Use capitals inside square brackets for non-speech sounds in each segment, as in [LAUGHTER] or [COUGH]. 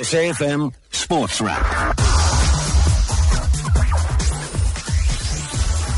SAFM Sports Wrap.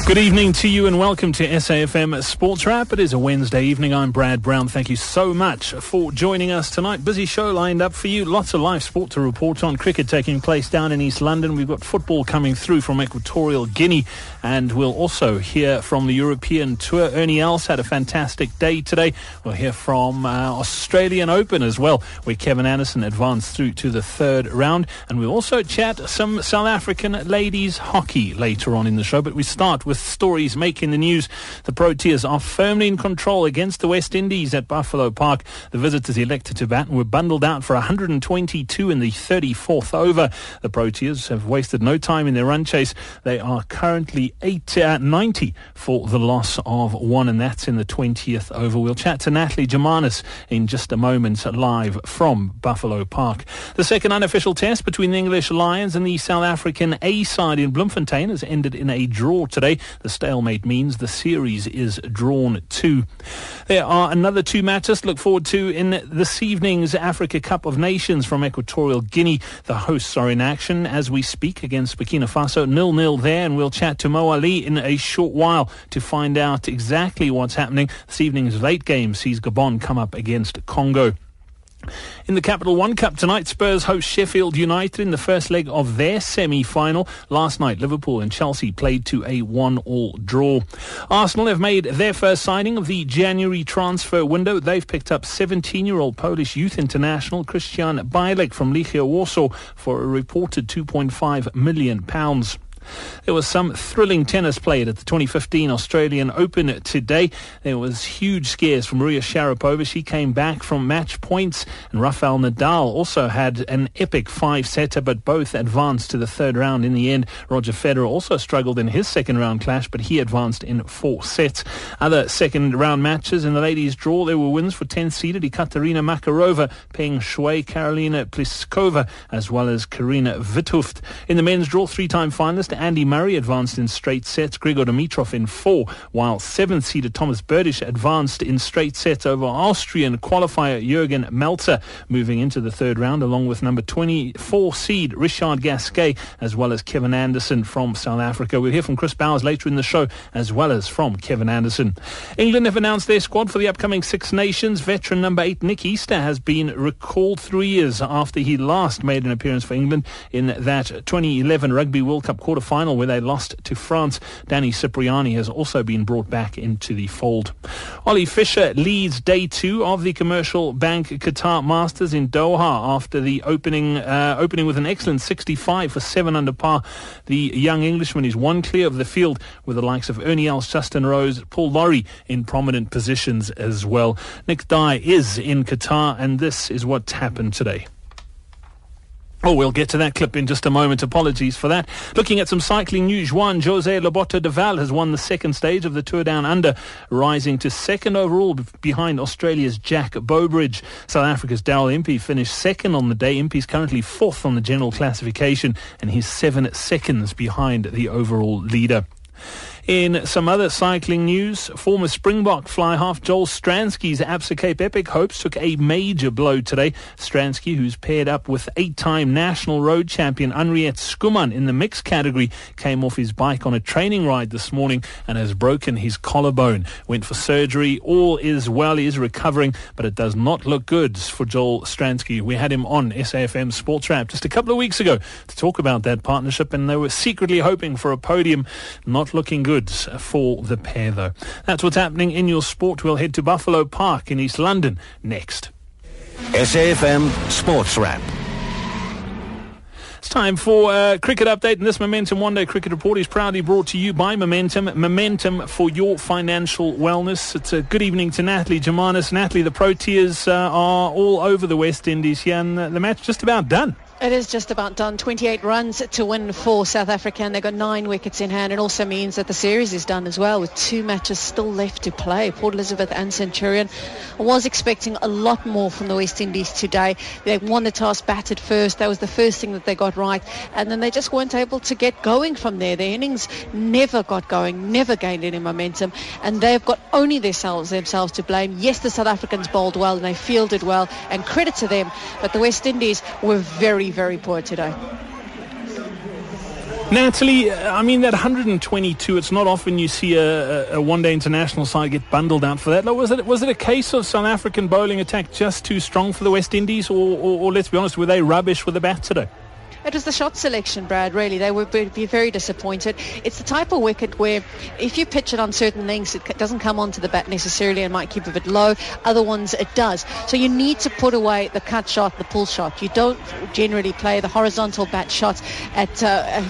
Good evening to you and welcome to SAFM Sports Wrap. It is a Wednesday evening. I'm Brad Brown. Thank you so much for joining us tonight. Busy show lined up for you. Lots of live sport to report on. Cricket taking place down in East London. We've got football coming through from Equatorial Guinea and we'll also hear from the European Tour. Ernie Els had a fantastic day today. We'll hear from uh, Australian Open as well, where Kevin Anderson advanced through to the third round. And we'll also chat some South African ladies hockey later on in the show. But we start with stories making the news. The Proteas are firmly in control against the West Indies at Buffalo Park. The visitors elected to bat and were bundled out for 122 in the 34th over. The Proteas have wasted no time in their run chase. They are currently 8 uh, 90 for the loss of one, and that's in the 20th over. We'll chat to Natalie Germanos in just a moment live from Buffalo Park. The second unofficial test between the English Lions and the South African A side in Bloemfontein has ended in a draw today. The stalemate means the series is drawn to. There are another two matches to look forward to in this evening's Africa Cup of Nations from Equatorial Guinea. The hosts are in action as we speak against Burkina Faso, nil-nil there, and we'll chat to Mo Ali in a short while to find out exactly what's happening. This evening's late game sees Gabon come up against Congo. In the Capital One Cup tonight, Spurs host Sheffield United in the first leg of their semi-final. Last night, Liverpool and Chelsea played to a one-all draw. Arsenal have made their first signing of the January transfer window. They've picked up 17-year-old Polish youth international Krystian Bielik from Legia Warsaw for a reported 2.5 million pounds. There was some thrilling tennis played at the 2015 Australian Open today. There was huge scares from Maria Sharapova. She came back from match points, and Rafael Nadal also had an epic five-setter, but both advanced to the third round in the end. Roger Federer also struggled in his second round clash, but he advanced in four sets. Other second round matches in the ladies' draw, there were wins for 10th seeded Ekaterina Makarova, Peng Shuai, Karolina Pliskova, as well as Carina Witthöft. In the men's draw, three-time finalist Andy Murray advanced in straight sets, Grigor Dimitrov in four, while seventh seeded Thomas Berdych advanced in straight sets over Austrian qualifier Jürgen Melzer, moving into the third round along with number 24 seed Richard Gasquet, as well as Kevin Anderson from South Africa. We'll hear from Chris Bowers later in the show, as well as from Kevin Anderson. England have announced their squad for the upcoming Six Nations. Veteran number eight Nick Easter has been recalled three years after he last made an appearance for England in that 2011 Rugby World Cup quarter final where they lost to France. Danny Cipriani has also been brought back into the fold. Ollie Fisher leads day two of the Commercial Bank Qatar Masters in Doha after the opening uh, opening with an excellent 65 for seven under par. The young Englishman is one clear of the field with the likes of Ernie Els, Justin Rose, Paul Lawrie in prominent positions as well. Nick Dye is in Qatar and this is what happened today. Oh, we'll get to that clip in just a moment. Apologies for that. Looking at some cycling news, Juan Jose Lobato del Valle has won the second stage of the Tour Down Under, rising to second overall behind Australia's Jack Bobridge. South Africa's Daryl Impey finished second on the day. Impey's currently fourth on the general classification, and he's seven seconds behind the overall leader. In some other cycling news, former Springbok fly half Joel Stransky's Absa Cape Epic hopes took a major blow today. Stransky, who's paired up with eight-time national road champion Anriette Schoeman in the mixed category, came off his bike on a training ride this morning and has broken his collarbone. Went for surgery. All is well. He is recovering, but it does not look good for Joel Stransky. We had him on SAFM Sports Wrap just a couple of weeks ago to talk about that partnership, and they were secretly hoping for a podium. Not looking good goods for the pair, though. That's what's happening in your sport. We'll head to Buffalo Park in East London next. SAFM Sports Wrap. It's time for a cricket update, and this Momentum One Day Cricket Report is proudly brought to you by Momentum. Momentum for your financial wellness. It's a good evening to Natalie Germanos. Natalie, the Proteas uh, are all over the West Indies here, and the match just about done. It is just about done. 28 runs to win for South Africa, and they've got nine wickets in hand. It also means that the series is done as well, with two matches still left to play. Port Elizabeth and Centurion. I was expecting a lot more from the West Indies today. They won the toss, batted first. That was the first thing that they got right, and then they just weren't able to get going from there. Their innings never got going, never gained any momentum, and they've got only themselves themselves to blame. Yes, the South Africans bowled well and they fielded well, and credit to them, but the West Indies were very very poor today. Natalie, uh, I mean, that 122, it's not often you see a, a, one-day international side get bundled out for that. Was it, was it a case of South African bowling attack just too strong for the West Indies, or, or, or let's be honest, were they rubbish with the bat today? It was the shot selection, Brad, really. They would be very disappointed. It's the type of wicket where if you pitch it on certain lengths, it doesn't come onto the bat necessarily and might keep a bit low. Other ones, it does. So you need to put away the cut shot, the pull shot. You don't generally play the horizontal bat shot at uh,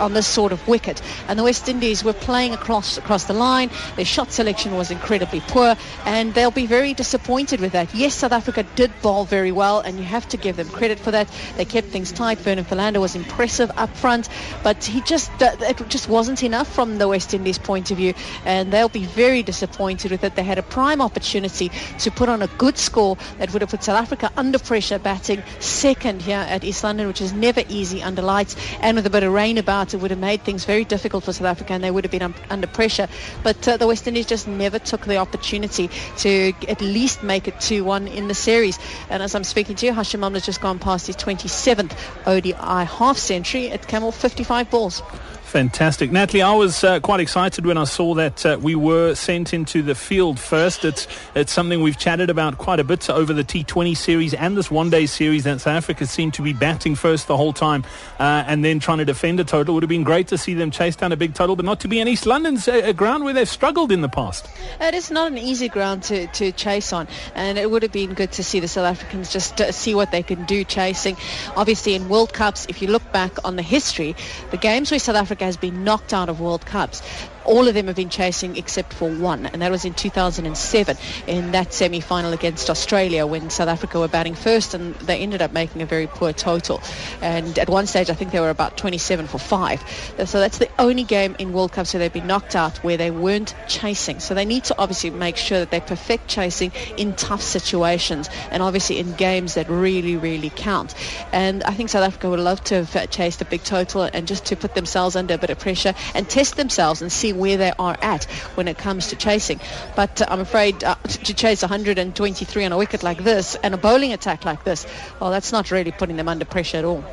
on this sort of wicket. And the West Indies were playing across across the line. Their shot selection was incredibly poor, and they'll be very disappointed with that. Yes, South Africa did bowl very well, and you have to give them credit for that. They kept things tight. Vernon Philander was impressive up front, but he just it just wasn't enough from the West Indies point of view, and they'll be very disappointed with it. They had a prime opportunity to put on a good score that would have put South Africa under pressure, batting second here at East London, which is never easy under lights, and with a bit of rain about, it would have made things very difficult for South Africa, and they would have been under pressure. But uh, the West Indies just never took the opportunity to at least make it 2-1 in the series. And as I'm speaking to you, Hashim Amla's just gone past his 27th ODI half half century at Camel 55 balls. Fantastic. Natalie, I was uh, quite excited when I saw that uh, we were sent into the field first. It's, it's something we've chatted about quite a bit over the T20 series and this one-day series that South Africa seemed to be batting first the whole time uh, and then trying to defend a total. It would have been great to see them chase down a big total, but not to be in East London's a, ground where they've struggled in the past. It is not an easy ground to, to chase on, and it would have been good to see the South Africans just uh, see what they can do chasing. Obviously, in World Cups, if you look back on the history, the games where South Africa Has been knocked out of World Cups all of them have been chasing except for one, and that was in 2007 in that semi-final against Australia when South Africa were batting first, and they ended up making a very poor total. And at one stage, I think they were about 27 for five. So that's the only game in World Cups where they've been knocked out where they weren't chasing. So they need to obviously make sure that they perfect chasing in tough situations, and obviously in games that really, really count. And I think South Africa would love to have chased a big total and just to put themselves under a bit of pressure and test themselves and see where they are at when it comes to chasing. But uh, I'm afraid uh, to chase 123 on a wicket like this and a bowling attack like this, well, that's not really putting them under pressure at all.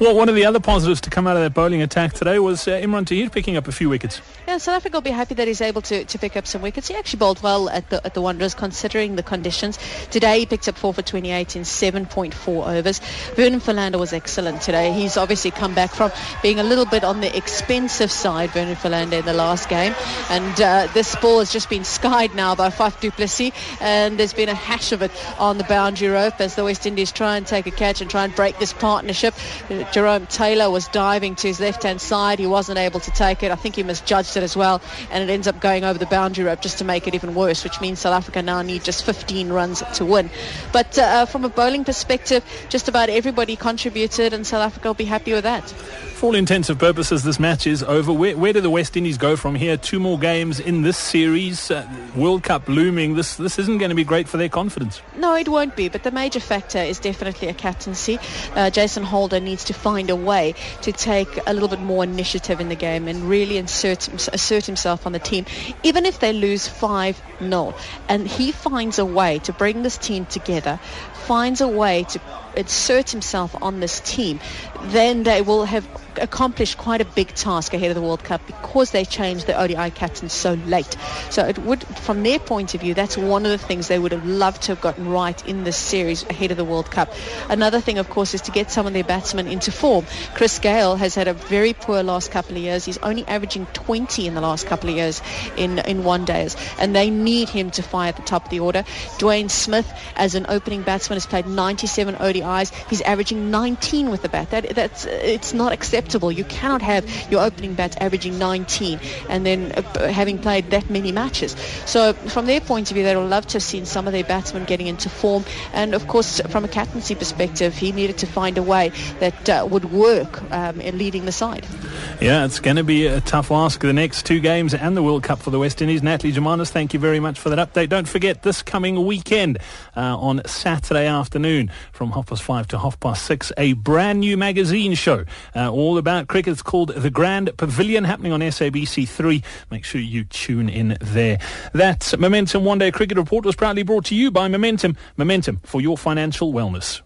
Well, one of the other positives to come out of that bowling attack today was uh, Imran Tahir picking up a few wickets. Yeah, South Africa will be happy that he's able to, to pick up some wickets. He actually bowled well at the at the Wanderers considering the conditions. Today he picked up 4 for 28 in 7.4 overs. Vernon Philander was excellent today. He's obviously come back from being a little bit on the expensive side, Vernon Philander, in the last game. And uh, this ball has just been skied now by Faf du Plessis. And there's been a hash of it on the boundary rope as the West Indies try and take a catch and try and break this partnership. Jerome Taylor was diving to his left-hand side. He wasn't able to take it. I think he misjudged it as well, and it ends up going over the boundary rope just to make it even worse, which means South Africa now need just 15 runs to win. But uh, from a bowling perspective, just about everybody contributed, and South Africa will be happy with that for all intensive purposes, this match is over. Where, where do the West Indies go from here? Two more games in this series. Uh, World Cup looming. This this isn't going to be great for their confidence. No, it won't be. But the major factor is definitely a captaincy. Uh, Jason Holder needs to find a way to take a little bit more initiative in the game and really insert assert himself on the team, even if they lose five 0 And he finds a way to bring this team together, finds a way to insert himself on this team, then they will have accomplished quite a big task ahead of the World Cup because they changed the ODI captain so late. So it would, from their point of view, that's one of the things they would have loved to have gotten right in this series ahead of the World Cup. Another thing, of course, is to get some of their batsmen into form. Chris Gayle has had a very poor last couple of years. He's only averaging 20 in the last couple of years in, in one days, and they need him to fire at the top of the order. Dwayne Smith, as an opening batsman, has played 97 ODIs. He's averaging 19 with the bat. That, that's it's not acceptable. You cannot have your opening bats averaging 19 and then uh, having played that many matches. So from their point of view, they would love to have seen some of their batsmen getting into form. And of course, from a captaincy perspective, he needed to find a way that uh, would work um, in leading the side. Yeah, it's going to be a tough ask the next two games and the World Cup for the West Indies. Natalie Germanos, thank you very much for that update. Don't forget this coming weekend uh, on Saturday afternoon from half past five to half past six, a brand new magazine show uh, all about cricket. It's called The Grand Pavilion happening on SABC3. Make sure you tune in there. That Momentum One Day Cricket Report was proudly brought to you by Momentum. Momentum for your financial wellness.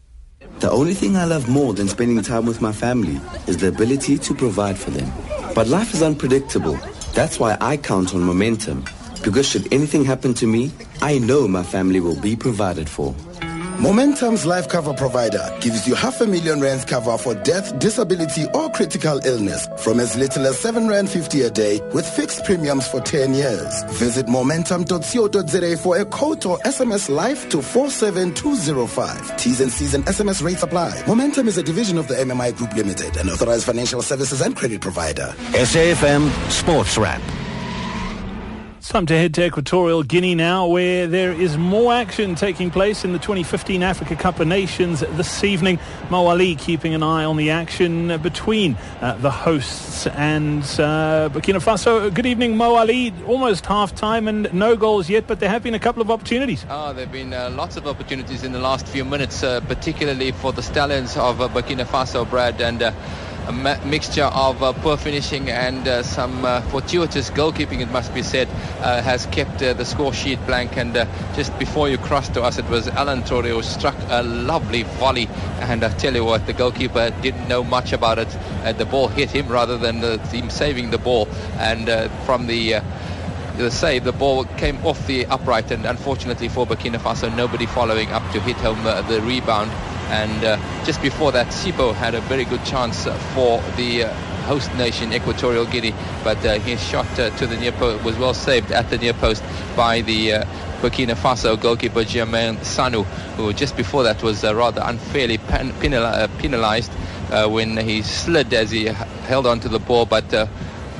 The only thing I love more than spending time with my family is the ability to provide for them. But life is unpredictable. That's why I count on momentum. Because should anything happen to me, I know my family will be provided for. Momentum's life cover provider gives you half a million rands cover for death, disability, or critical illness from as little as 7 rand 50 a day with fixed premiums for 10 years. Visit momentum.co.za for a quote or SMS life to 47205. T's and C's and SMS rates apply. Momentum is a division of the MMI Group Limited, an authorized financial services and credit provider. SAFM Sports Wrap. Time to head to Equatorial Guinea now, where there is more action taking place in the 2015 Africa Cup of Nations this evening. Mo Ali keeping an eye on the action between uh, the hosts and uh, Burkina Faso. Good evening, Mo Ali. Almost half time and no goals yet, but there have been a couple of opportunities. Oh, there have been uh, lots of opportunities in the last few minutes, uh, particularly for the Stallions of uh, Burkina Faso, Brad, and uh, a mixture of uh, poor finishing and uh, some uh, fortuitous goalkeeping, it must be said, uh, has kept uh, the score sheet blank. And uh, just before you crossed to us, it was Alan Traore who struck a lovely volley. And I tell you what, the goalkeeper didn't know much about it. the ball hit him rather than the team saving the ball. And from the the save, the ball came off the upright, and unfortunately for Burkina Faso, nobody following up to hit home the rebound. And uh, just before that, Sipo had a very good chance uh, for the uh, host nation, Equatorial Guinea, but uh, his shot uh, to the near post was well saved at the near post by the uh, Burkina Faso goalkeeper Germain Sanou, who just before that was rather unfairly penalized when he slid as he held onto the ball, but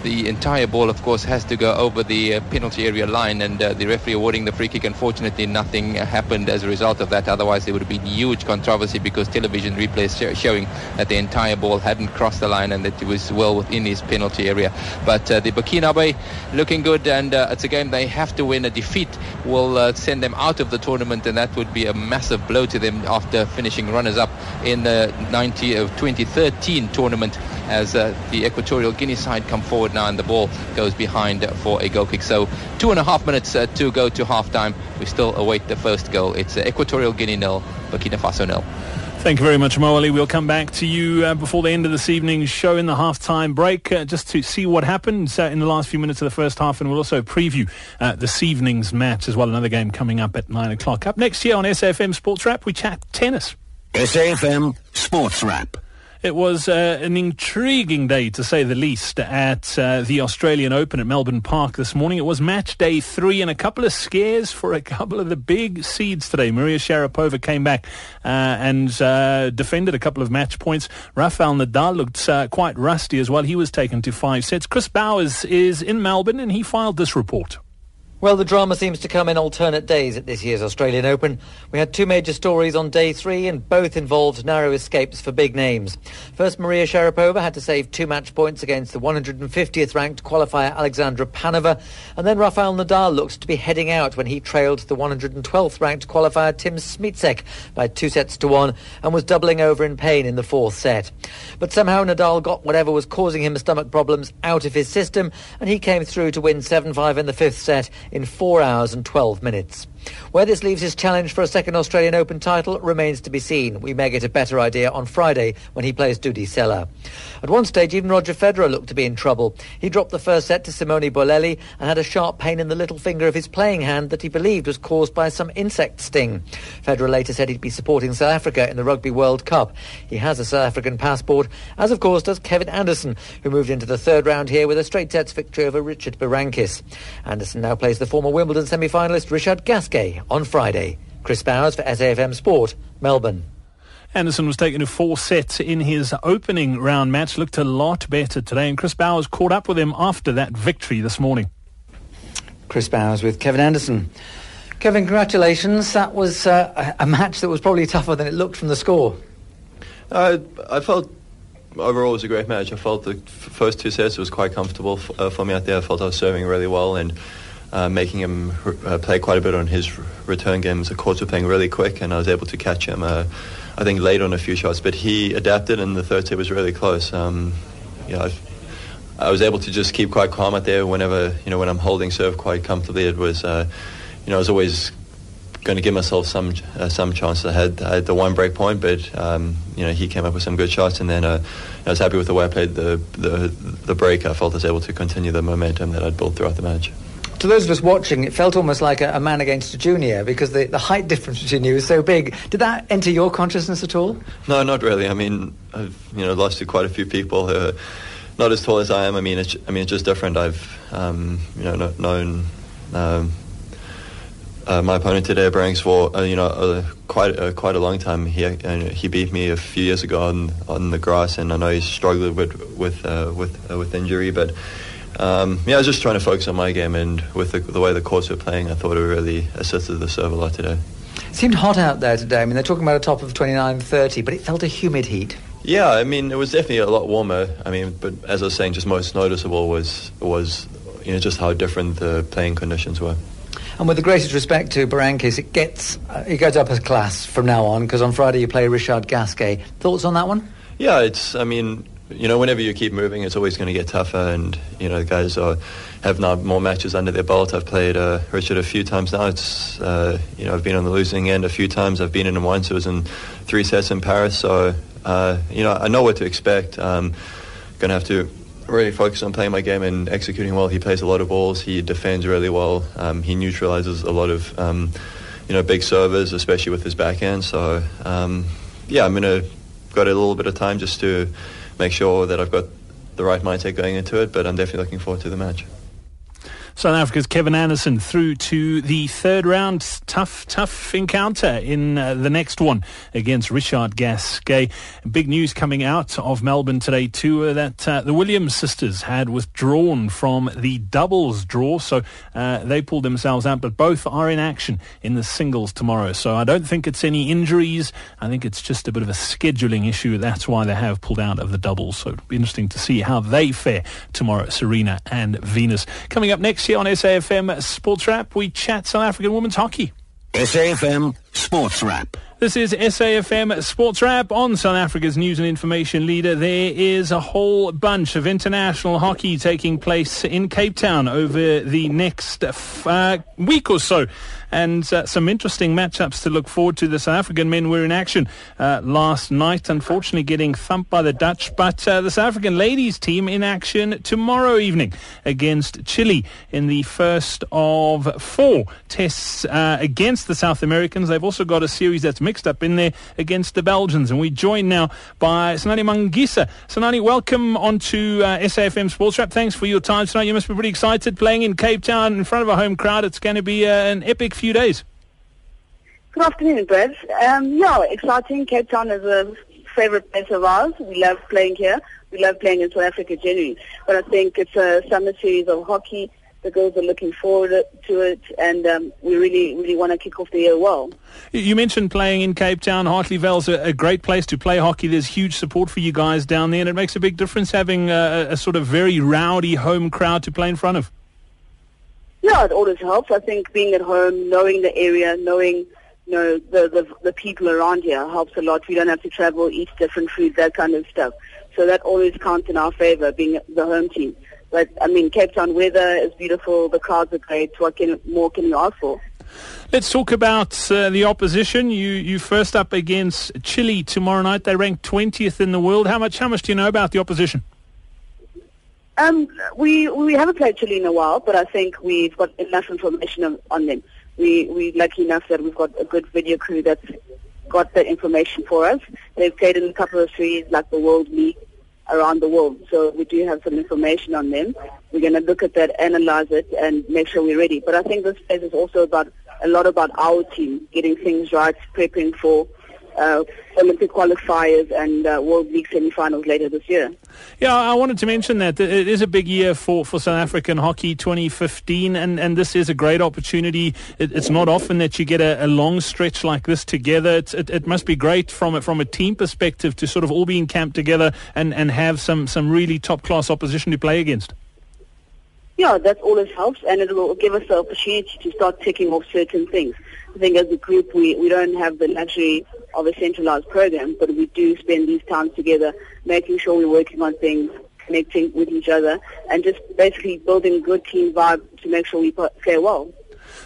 the entire ball, of course, has to go over the uh, penalty area line, and uh, the referee awarding the free kick. Unfortunately, nothing happened as a result of that. Otherwise, there would have been huge controversy because television replays sh- showing that the entire ball hadn't crossed the line and that it was well within his penalty area. But uh, the Burkinabe looking good, and uh, it's a game they have to win. A defeat will uh, send them out of the tournament, and that would be a massive blow to them after finishing runners-up in the 90 of 2013 tournament as uh, the Equatorial Guinea side come forward now and the ball goes behind for a goal kick. So two and a half minutes uh, to go to half time. We still await the first goal. It's uh, Equatorial Guinea nil, Burkina Faso nil. Thank you very much, Mo Ali. We'll come back to you uh, before the end of this evening's show in the half-time break uh, just to see what happened uh, in the last few minutes of the first half, and we'll also preview uh, this evening's match as well. Another game coming up at 9 o'clock. Up next year on SAFM Sports Wrap, we chat tennis. SAFM Sports Wrap. It was uh, an intriguing day, to say the least, at uh, the Australian Open at Melbourne Park this morning. It was match day three and a couple of scares for a couple of the big seeds today. Maria Sharapova came back uh, and uh, defended a couple of match points. Rafael Nadal looked uh, quite rusty as well. He was taken to five sets. Chris Bowers is in Melbourne and he filed this report. Well, the drama seems to come in alternate days at this year's Australian Open. We had two major stories on day three, and both involved narrow escapes for big names. First, Maria Sharapova had to save two match points against the 150th ranked qualifier Alexandra Panova, and then Rafael Nadal looked to be heading out when he trailed the 112th ranked qualifier Tim Smyczek by two sets to one and was doubling over in pain in the fourth set. But somehow Nadal got whatever was causing him stomach problems out of his system, and he came through to win 7-5 in the fifth set in 4 hours and 12 minutes. Where this leaves his challenge for a second Australian Open title remains to be seen. We may get a better idea on Friday when he plays Dudi Sela. At one stage, even Roger Federer looked to be in trouble. He dropped the first set to Simone Bolelli and had a sharp pain in the little finger of his playing hand that he believed was caused by some insect sting. Federer later said he'd be supporting South Africa in the Rugby World Cup. He has a South African passport, as of course does Kevin Anderson, who moved into the third round here with a straight sets victory over Richard Berankis. Anderson now plays the former Wimbledon semi-finalist Richard Gasquet on Friday. Chris Bowers for SAFM Sport, Melbourne. Anderson was taken to four sets in his opening round match. Looked a lot better today, and Chris Bowers caught up with him after that victory this morning. Chris Bowers with Kevin Anderson. Kevin, congratulations. That was uh, a match that was probably tougher than it looked from the score. Uh, I felt overall it was a great match. I felt the f- first two sets was quite comfortable f- uh, for me out there. I felt I was serving really well and uh, making him uh, play quite a bit on his return games. The courts were playing really quick, and I was able to catch him. Uh, I think late on a few shots, but he adapted, and the third set was really close. Um, know, I, I was able to just keep quite calm out there. Whenever you know when I'm holding serve quite comfortably, it was uh, you know I was always going to give myself some uh, some chance. I had I had the one break point, but um, you know he came up with some good shots, and then I was happy with the way I played the, the the break. I felt I was able to continue the momentum that I'd built throughout the match. To those of us watching, it felt almost like a, a man against a junior because the, the height difference between you was so big. Did that enter your consciousness at all? No, not really. I mean, I've you know lost to quite a few people who are not as tall as I am. I mean, it's, I mean, it's just different. I've um, you know kno- known. Um, uh, my opponent today, Branks, for uh, you know uh, quite uh, quite a long time. He uh, he beat me a few years ago on on the grass, and I know he's struggled with with uh, with with injury. But um, yeah, I was just trying to focus on my game, and with the, the way the courts were playing, I thought it really assisted the serve a lot today. It seemed hot out there today. I mean, they're talking about a top of 29, 30, but it felt a humid heat. Yeah, I mean, it was definitely a lot warmer. I mean, but as I was saying, just most noticeable was was you know just how different the playing conditions were. And with the greatest respect to Berankis, it gets uh, it goes up a class from now on because on Friday you play Richard Gasquet. Thoughts on that one? Yeah, it's. I mean, you know, whenever you keep moving, it's always going to get tougher, and you know, the guys are have now more matches under their belt. I've played uh, Richard a few times now. It's uh, you know, I've been on the losing end a few times. I've been in him once. It was in three sets in Paris, so uh, you know, I know what to expect. Um, going to have to really focus on playing my game and executing well. He plays a lot of balls. He defends really well. Um, he neutralizes a lot of um, you know big servers, especially with his backhand. So um, yeah, I'm gonna got a little bit of time just to make sure that I've got the right mindset going into it. But I'm definitely looking forward to the match. South Africa's Kevin Anderson through to the third round. Tough, tough encounter in uh, the next one against Richard Gasquet. Big news coming out of Melbourne today too uh, that uh, the Williams sisters had withdrawn from the doubles draw, so uh, they pulled themselves out. But both are in action in the singles tomorrow. So I don't think it's any injuries. I think it's just a bit of a scheduling issue. That's why they have pulled out of the doubles. So it'll be interesting to see how they fare tomorrow. Serena and Venus coming up next. Here on SAFM Sports Wrap, we chat South African women's hockey. SAFM Sports Wrap. This is SAFM Sports Wrap on South Africa's news and information leader. There is a whole bunch of international hockey taking place in Cape Town over the next uh, week or so. And uh, some interesting matchups to look forward to. The South African men were in action uh, last night, unfortunately getting thumped by the Dutch. But uh, the South African ladies team in action tomorrow evening against Chile in the first of four tests uh, against the South Americans. They've also got a series that's mixed up in there against the Belgians. And we join now by Sanani Mangisa. Sanani, welcome onto uh, SAFM Sports Wrap. Thanks for your time tonight. You must be pretty excited playing in Cape Town in front of a home crowd. It's going to be uh, an epic few days. Good afternoon, Brad. Um, yeah, exciting. Cape Town is a favorite place of ours. We love playing here. We love playing in South Africa generally. But I think it's a summer series of hockey. The girls are looking forward to it, and um, we really, really want to kick off the year well. You mentioned playing in Cape Town. Hartley Vale's a, a great place to play hockey. There's huge support for you guys down there, and it makes a big difference having a, a sort of very rowdy home crowd to play in front of. Yeah, it always helps. I think being at home, knowing the area, knowing you know the, the the people around here helps a lot. We don't have to travel, eat different food, that kind of stuff. So that always counts in our favor, being the home team. But I mean, Cape Town weather is beautiful. The crowds are great. What can more can you ask for? Let's talk about uh, the opposition. You you first up against Chile tomorrow night. They rank 20th in the world. How much how much do you know about the opposition? Um, we we haven't played Chile in a while, but I think we've got enough information on, them. We we lucky enough that we've got a good video crew that's got that information for us. They've played in a couple of series like the World League around the world, so we do have some information on them. We're going to look at that, analyze it, and make sure we're ready. But I think this phase is also about a lot about our team getting things right, prepping for uh, Olympic qualifiers and uh, World League semi-finals later this year. Yeah, I wanted to mention that it is a big year for, for South African hockey 2015, and, and this is a great opportunity. It, it's not often that you get a, a long stretch like this together. It, it, must be great from a, from a team perspective to sort of all be in camp together and, and have some, some really top class opposition to play against. Yeah, that always helps, and it will give us the opportunity to start ticking off certain things. I think as a group, we, we don't have the luxury of a centralized program, but we do spend these times together, making sure we're working on things, connecting with each other, and just basically building a good team vibe to make sure we play well.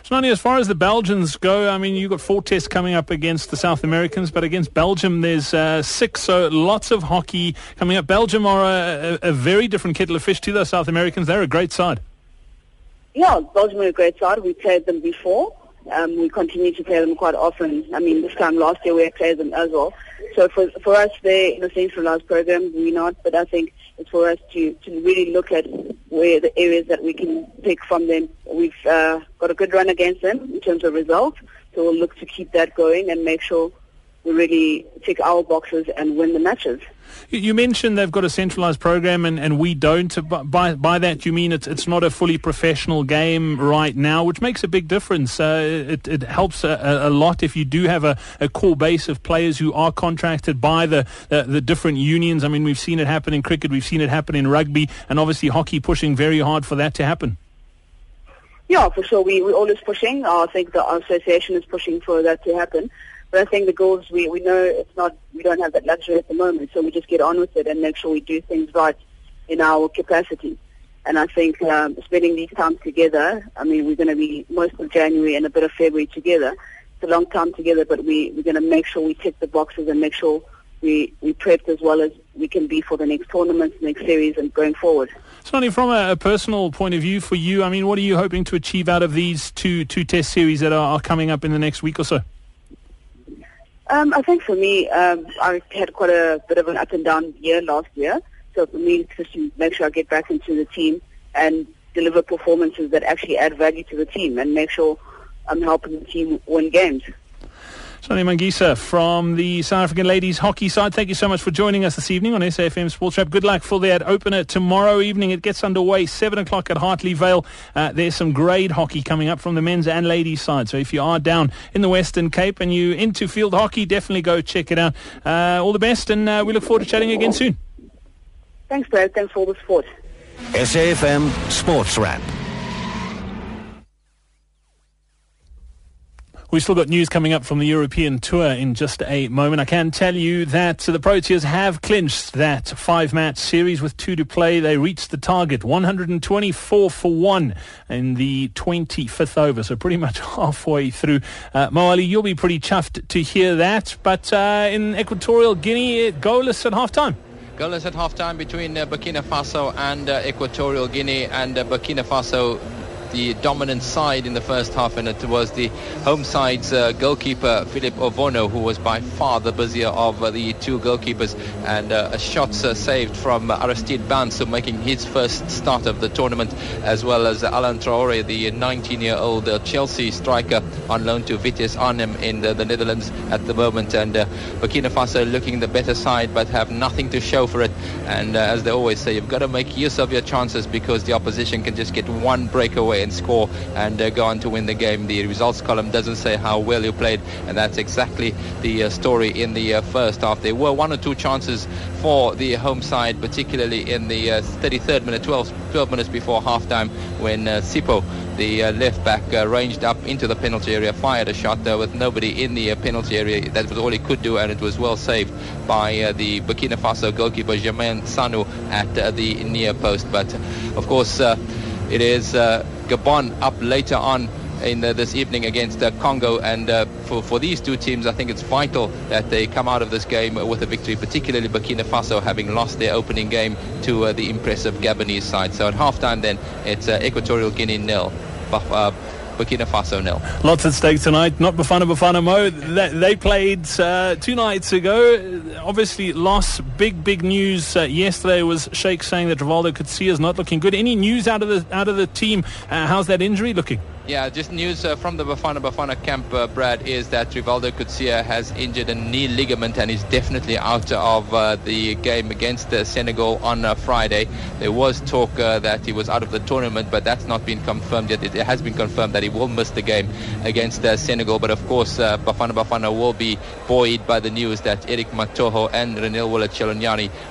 Sanani, as far as the Belgians go, I mean, you've got four tests coming up against the South Americans, but against Belgium there's uh, six, so lots of hockey coming up. Belgium are a, a, a, very different kettle of fish to the South Americans. They're a great side. Yeah, Belgium are a great side. We played them before. Um, we continue to play them quite often. I mean, this time last year we played them as well. So for for us, in a centralized program. We're not, but I think it's for us to, to really look at where the areas that we can pick from them. We've uh, got a good run against them in terms of results, so we'll look to keep that going and make sure really tick our boxes and win the matches. You mentioned they've got a centralised program, and, and we don't. By by that, you mean it's it's not a fully professional game right now, which makes a big difference. Uh, it, it helps a, a, lot if you do have a, a core base of players who are contracted by the, the, the different unions. I mean, we've seen it happen in cricket, we've seen it happen in rugby, and obviously hockey pushing very hard for that to happen. Yeah, for sure. We, we're always pushing. I think the association is pushing for that to happen. But I think the goals, we, we know it's not, we don't have that luxury at the moment, so we just get on with it and make sure we do things right in our capacity. And I think um, spending these times together, I mean, we're going to be most of January and a bit of February together. It's a long time together, but we, we're going to make sure we tick the boxes and make sure we, we prepped as well as we can be for the next tournaments, next series, and going forward. Sonny, from a, a, personal point of view for you, I mean, what are you hoping to achieve out of these two two test series that are, are coming up in the next week or so? Um, I think for me, um, I had quite a bit of an up and down year last year. So for me, it's just to make sure I get back into the team and deliver performances that actually add value to the team and make sure I'm helping the team win games. Sonny Mangisa from the South African ladies hockey side. Thank you so much for joining us this evening on SAFM Sports Wrap. Good luck for that opener tomorrow evening. It gets underway 7 o'clock at Hartley Vale. Uh, there's some grade hockey coming up from the men's and ladies side. So if you are down in the Western Cape and you into field hockey, definitely go check it out. Uh, all the best and uh, we look forward to chatting again soon. Thanks, Brad. Thanks for all the support. SAFM Sports Wrap. We've still got news coming up from the European Tour in just a moment. I can tell you that the Proteas have clinched that five-match series with two to play. They reached the target, 124 for one in the 25th over, so pretty much [LAUGHS] halfway through. Uh, Moali, you'll be pretty chuffed to hear that. But uh, in Equatorial Guinea, goalless at half-time. Goalless at half-time between uh, Burkina Faso and uh, Equatorial Guinea, and uh, Burkina Faso the dominant side in the first half, and it was the home side's uh, goalkeeper Philip Ovono who was by far the busier of uh, the two goalkeepers, and uh, a shot uh, saved from Aristide Bancé making his first start of the tournament, as well as Alan Traore, the 19-year-old uh, Chelsea striker on loan to Vitesse Arnhem in the, the Netherlands at the moment, and uh, Burkina Faso looking the better side, but have nothing to show for it. And as they always say, you've got to make use of your chances because the opposition can just get one breakaway and score and uh, go on to win the game. The results column doesn't say how well you played, and that's exactly the uh, story in the uh, first half. There were one or two chances for the home side, particularly in the 33rd uh, minute, 12, 12 minutes before halftime, when uh, Sipo the uh, left back ranged up into the penalty area, fired a shot there with nobody in the penalty area. That was all he could do, and it was well saved by the Burkina Faso goalkeeper Germain Sanou at the near post. But of course, it is Gabon up later on in uh, this evening against uh, Congo. And uh, for, for these two teams, I think it's vital that they come out of this game with a victory, particularly Burkina Faso having lost their opening game to uh, the impressive Gabonese side. So at halftime then, it's uh, Equatorial Guinea nil. Uh, Burkina Faso nil. Lots at stake tonight. Not Bafana Bafana Mo. They, played uh, two nights ago. Obviously, loss. Big big news uh, yesterday was Shakes saying that Rivaldo Coetzee is not looking good. Any news out of the out of the team? Uh, how's that injury looking? Yeah, just news uh, from the Bafana Bafana camp, uh, Brad, is that Rivaldo Coetzee has injured a knee ligament and is definitely out of uh, the game against uh, Senegal on uh, Friday. There was talk uh, that he was out of the tournament, but that's not been confirmed yet. It, it has been confirmed that he will miss the game against Senegal. But of course, Bafana Bafana will be buoyed by the news that Eric Mathoho and Renil Willa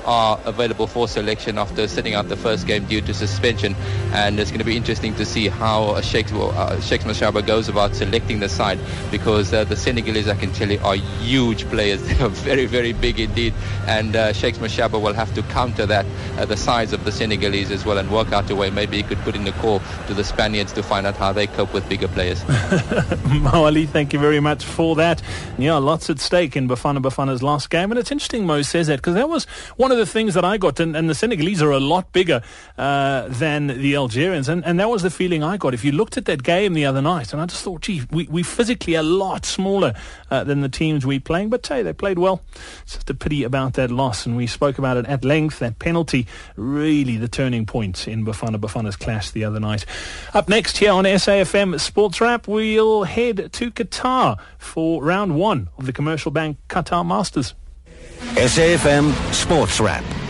are available for selection after sitting out the first game due to suspension. And it's going to be interesting to see how Shakes will Shakes Mashaba goes about selecting the side because uh, the Senegalese, I can tell you, are huge players. [LAUGHS] They are very, very big indeed. And uh, Shakes Mashaba will have to counter that, uh, the size of the Senegalese as well, and work out a way. Maybe he could put in a call to the Spaniards to find out how they cope with bigger players. [LAUGHS] Molly, thank you very much for that. Yeah, lots at stake in Bafana Bafana's last game. And it's interesting Mo says that because that was one of the things that I got. And, and the Senegalese are a lot bigger uh, than the Algerians. And, and that was the feeling I got. If you looked at that game, game the other night, and I just thought, gee, we, we physically a lot smaller uh, than the teams we're playing, but hey, they played well. It's just a pity about that loss, and we spoke about it at length. That penalty, really the turning point in Bafana Bafana's clash the other night. Up next here on SAFM Sports Wrap, we'll head to Qatar for round one of the Commercial Bank Qatar Masters. SAFM Sports Wrap.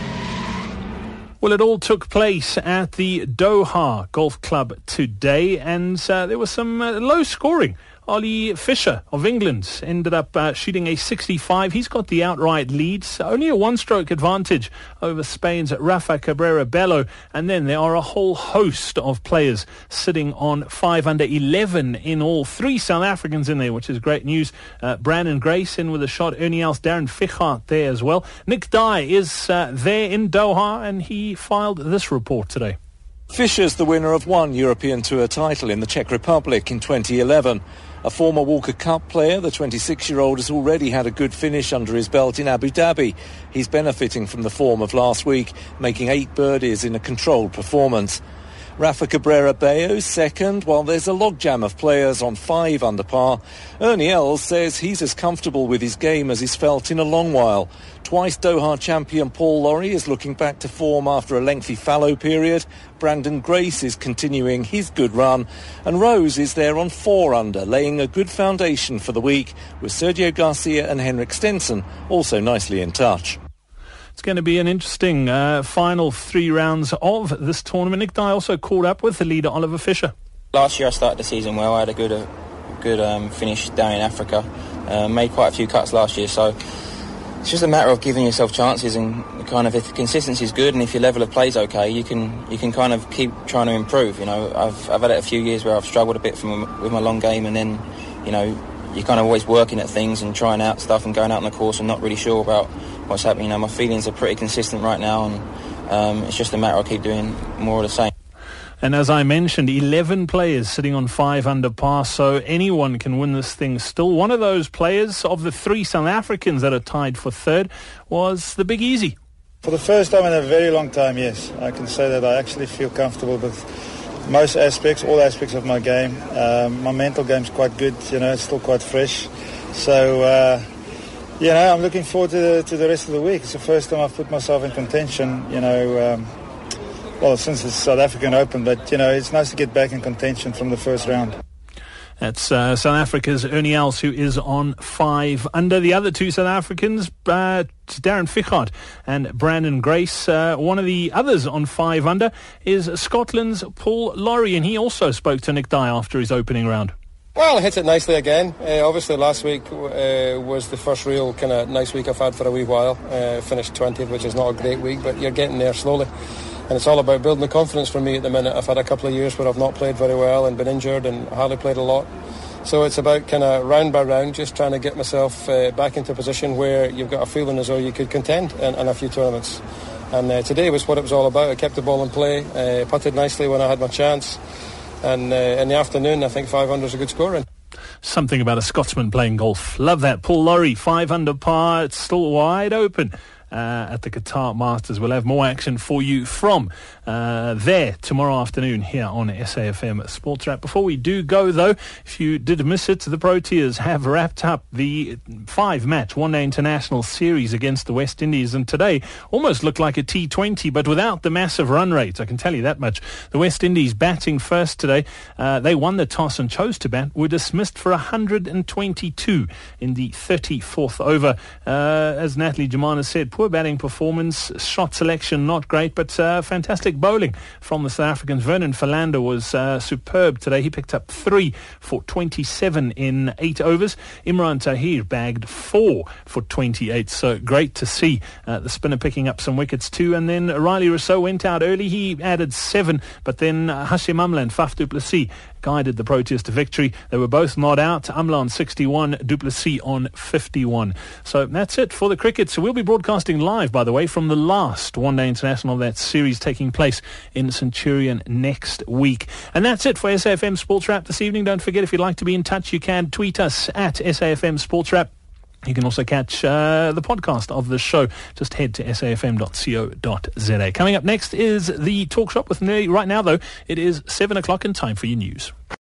Well, it all took place at the Doha Golf Club today, and uh, there was some uh, low scoring Ollie Fisher of England ended up uh, shooting a 65. He's got the outright lead, so only a one-stroke advantage over Spain's Rafa Cabrera Bello. And then there are a whole host of players sitting on 5 under 11 in all. Three South Africans in there, which is great news. Uh, Branden Grace in with a shot. Ernie Els, Darren Fichardt there as well. Nick Dye is uh, there in Doha, and he filed this report today. Fisher's the winner of one European Tour title in the Czech Republic in 2011. A former Walker Cup player, the 26-year-old has already had a good finish under his belt in Abu Dhabi. He's benefiting from the form of last week, making eight birdies in a controlled performance. Rafa Cabrera Bello second, while there's a logjam of players on five under par. Ernie Els says he's as comfortable with his game as he's felt in a long while. Twice Doha champion Paul Lawrie is looking back to form after a lengthy fallow period. Branden Grace is continuing his good run. And Rose is there on four under, laying a good foundation for the week, with Sergio Garcia and Henrik Stenson also nicely in touch. It's going to be an interesting uh, final three rounds of this tournament. Nick Dye also caught up with the leader, Oliver Fisher. Last year I started the season well. I had a good, uh, good um, finish down in Africa. Uh, made quite a few cuts last year, so it's just a matter of giving yourself chances and kind of if the consistency is good and if your level of play is okay, you can you can kind of keep trying to improve. You know, I've I've had it a few years where I've struggled a bit from with my long game, and then you know you're kind of always working at things and trying out stuff and going out on the course and not really sure about what's happening. You know, my feelings are pretty consistent right now, and um, it's just a matter of keep doing more of the same. And as I mentioned, 11 players sitting on five under par, so anyone can win this thing still. One of those players of the three South Africans that are tied for third was the Big Easy. For the first time in a very long time, yes, I can say that I actually feel comfortable with most aspects, all aspects of my game. Um, my mental game's quite good, you know, it's still quite fresh. So, uh, you know, I'm looking forward to the, to the rest of the week. It's the first time I've put myself in contention, you know, um, well, since the South African Open, but, you know, it's nice to get back in contention from the first round. That's uh, South Africa's Ernie Els, who is on five under. The other two South Africans, uh, Darren Fichardt and Branden Grace. Uh, one of the others on five under is Scotland's Paul Lawrie, and he also spoke to Nick Dye after his opening round. Well, I hit it nicely again. Uh, obviously, last week uh, was the first real kind of nice week I've had for a wee while. Uh, finished 20th, which is not a great week, but you're getting there slowly. And it's all about building the confidence for me at the minute. I've had a couple of years where I've not played very well and been injured and hardly played a lot. So it's about kind of round by round, just trying to get myself uh, back into a position where you've got a feeling as though you could contend in, in a few tournaments. And uh, today was what it was all about. I kept the ball in play, uh, putted nicely when I had my chance. And uh, in the afternoon, I think 500 is a good scoring. Something about a Scotsman playing golf. Love that. Paul five under par. It's still wide open uh, at the Qatar Masters. We'll have more action for you from uh, there tomorrow afternoon here on SAFM Sports Wrap. Before we do go, though, if you did miss it, the Proteas have wrapped up the five-match one-day international series against the West Indies, and today almost looked like a T20, but without the massive run rate. I can tell you that much. The West Indies batting first today. Uh, they won the toss and chose to bat. Were dismissed for 122 in the 34th over. Uh, as Natalie Jumana said, poor batting performance, shot selection not great, but uh, bowling from the South Africans. Vernon Philander was uh, superb today. He picked up three for 27 in eight overs. Imran Tahir bagged four for 28. So great to see uh, the spinner picking up some wickets too. And then Rilee Rossouw went out early. He added seven, but then uh, Hashim Amla and Faf du Plessis guided the Proteas to victory. They were both not out. Amla on 61, du Plessis on 51. So that's it for the cricket. So we'll be broadcasting live, by the way, from the last one-day international of that series taking place in Centurion next week. And that's it for SAFM Sports Wrap this evening. Don't forget, if you'd like to be in touch, you can tweet us at SAFM Sports Wrap. You can also catch uh, the podcast of the show. Just head to safm.co.za. Coming up next is the talk shop with Nelly. Right now, though, it is 7 o'clock in time for your news.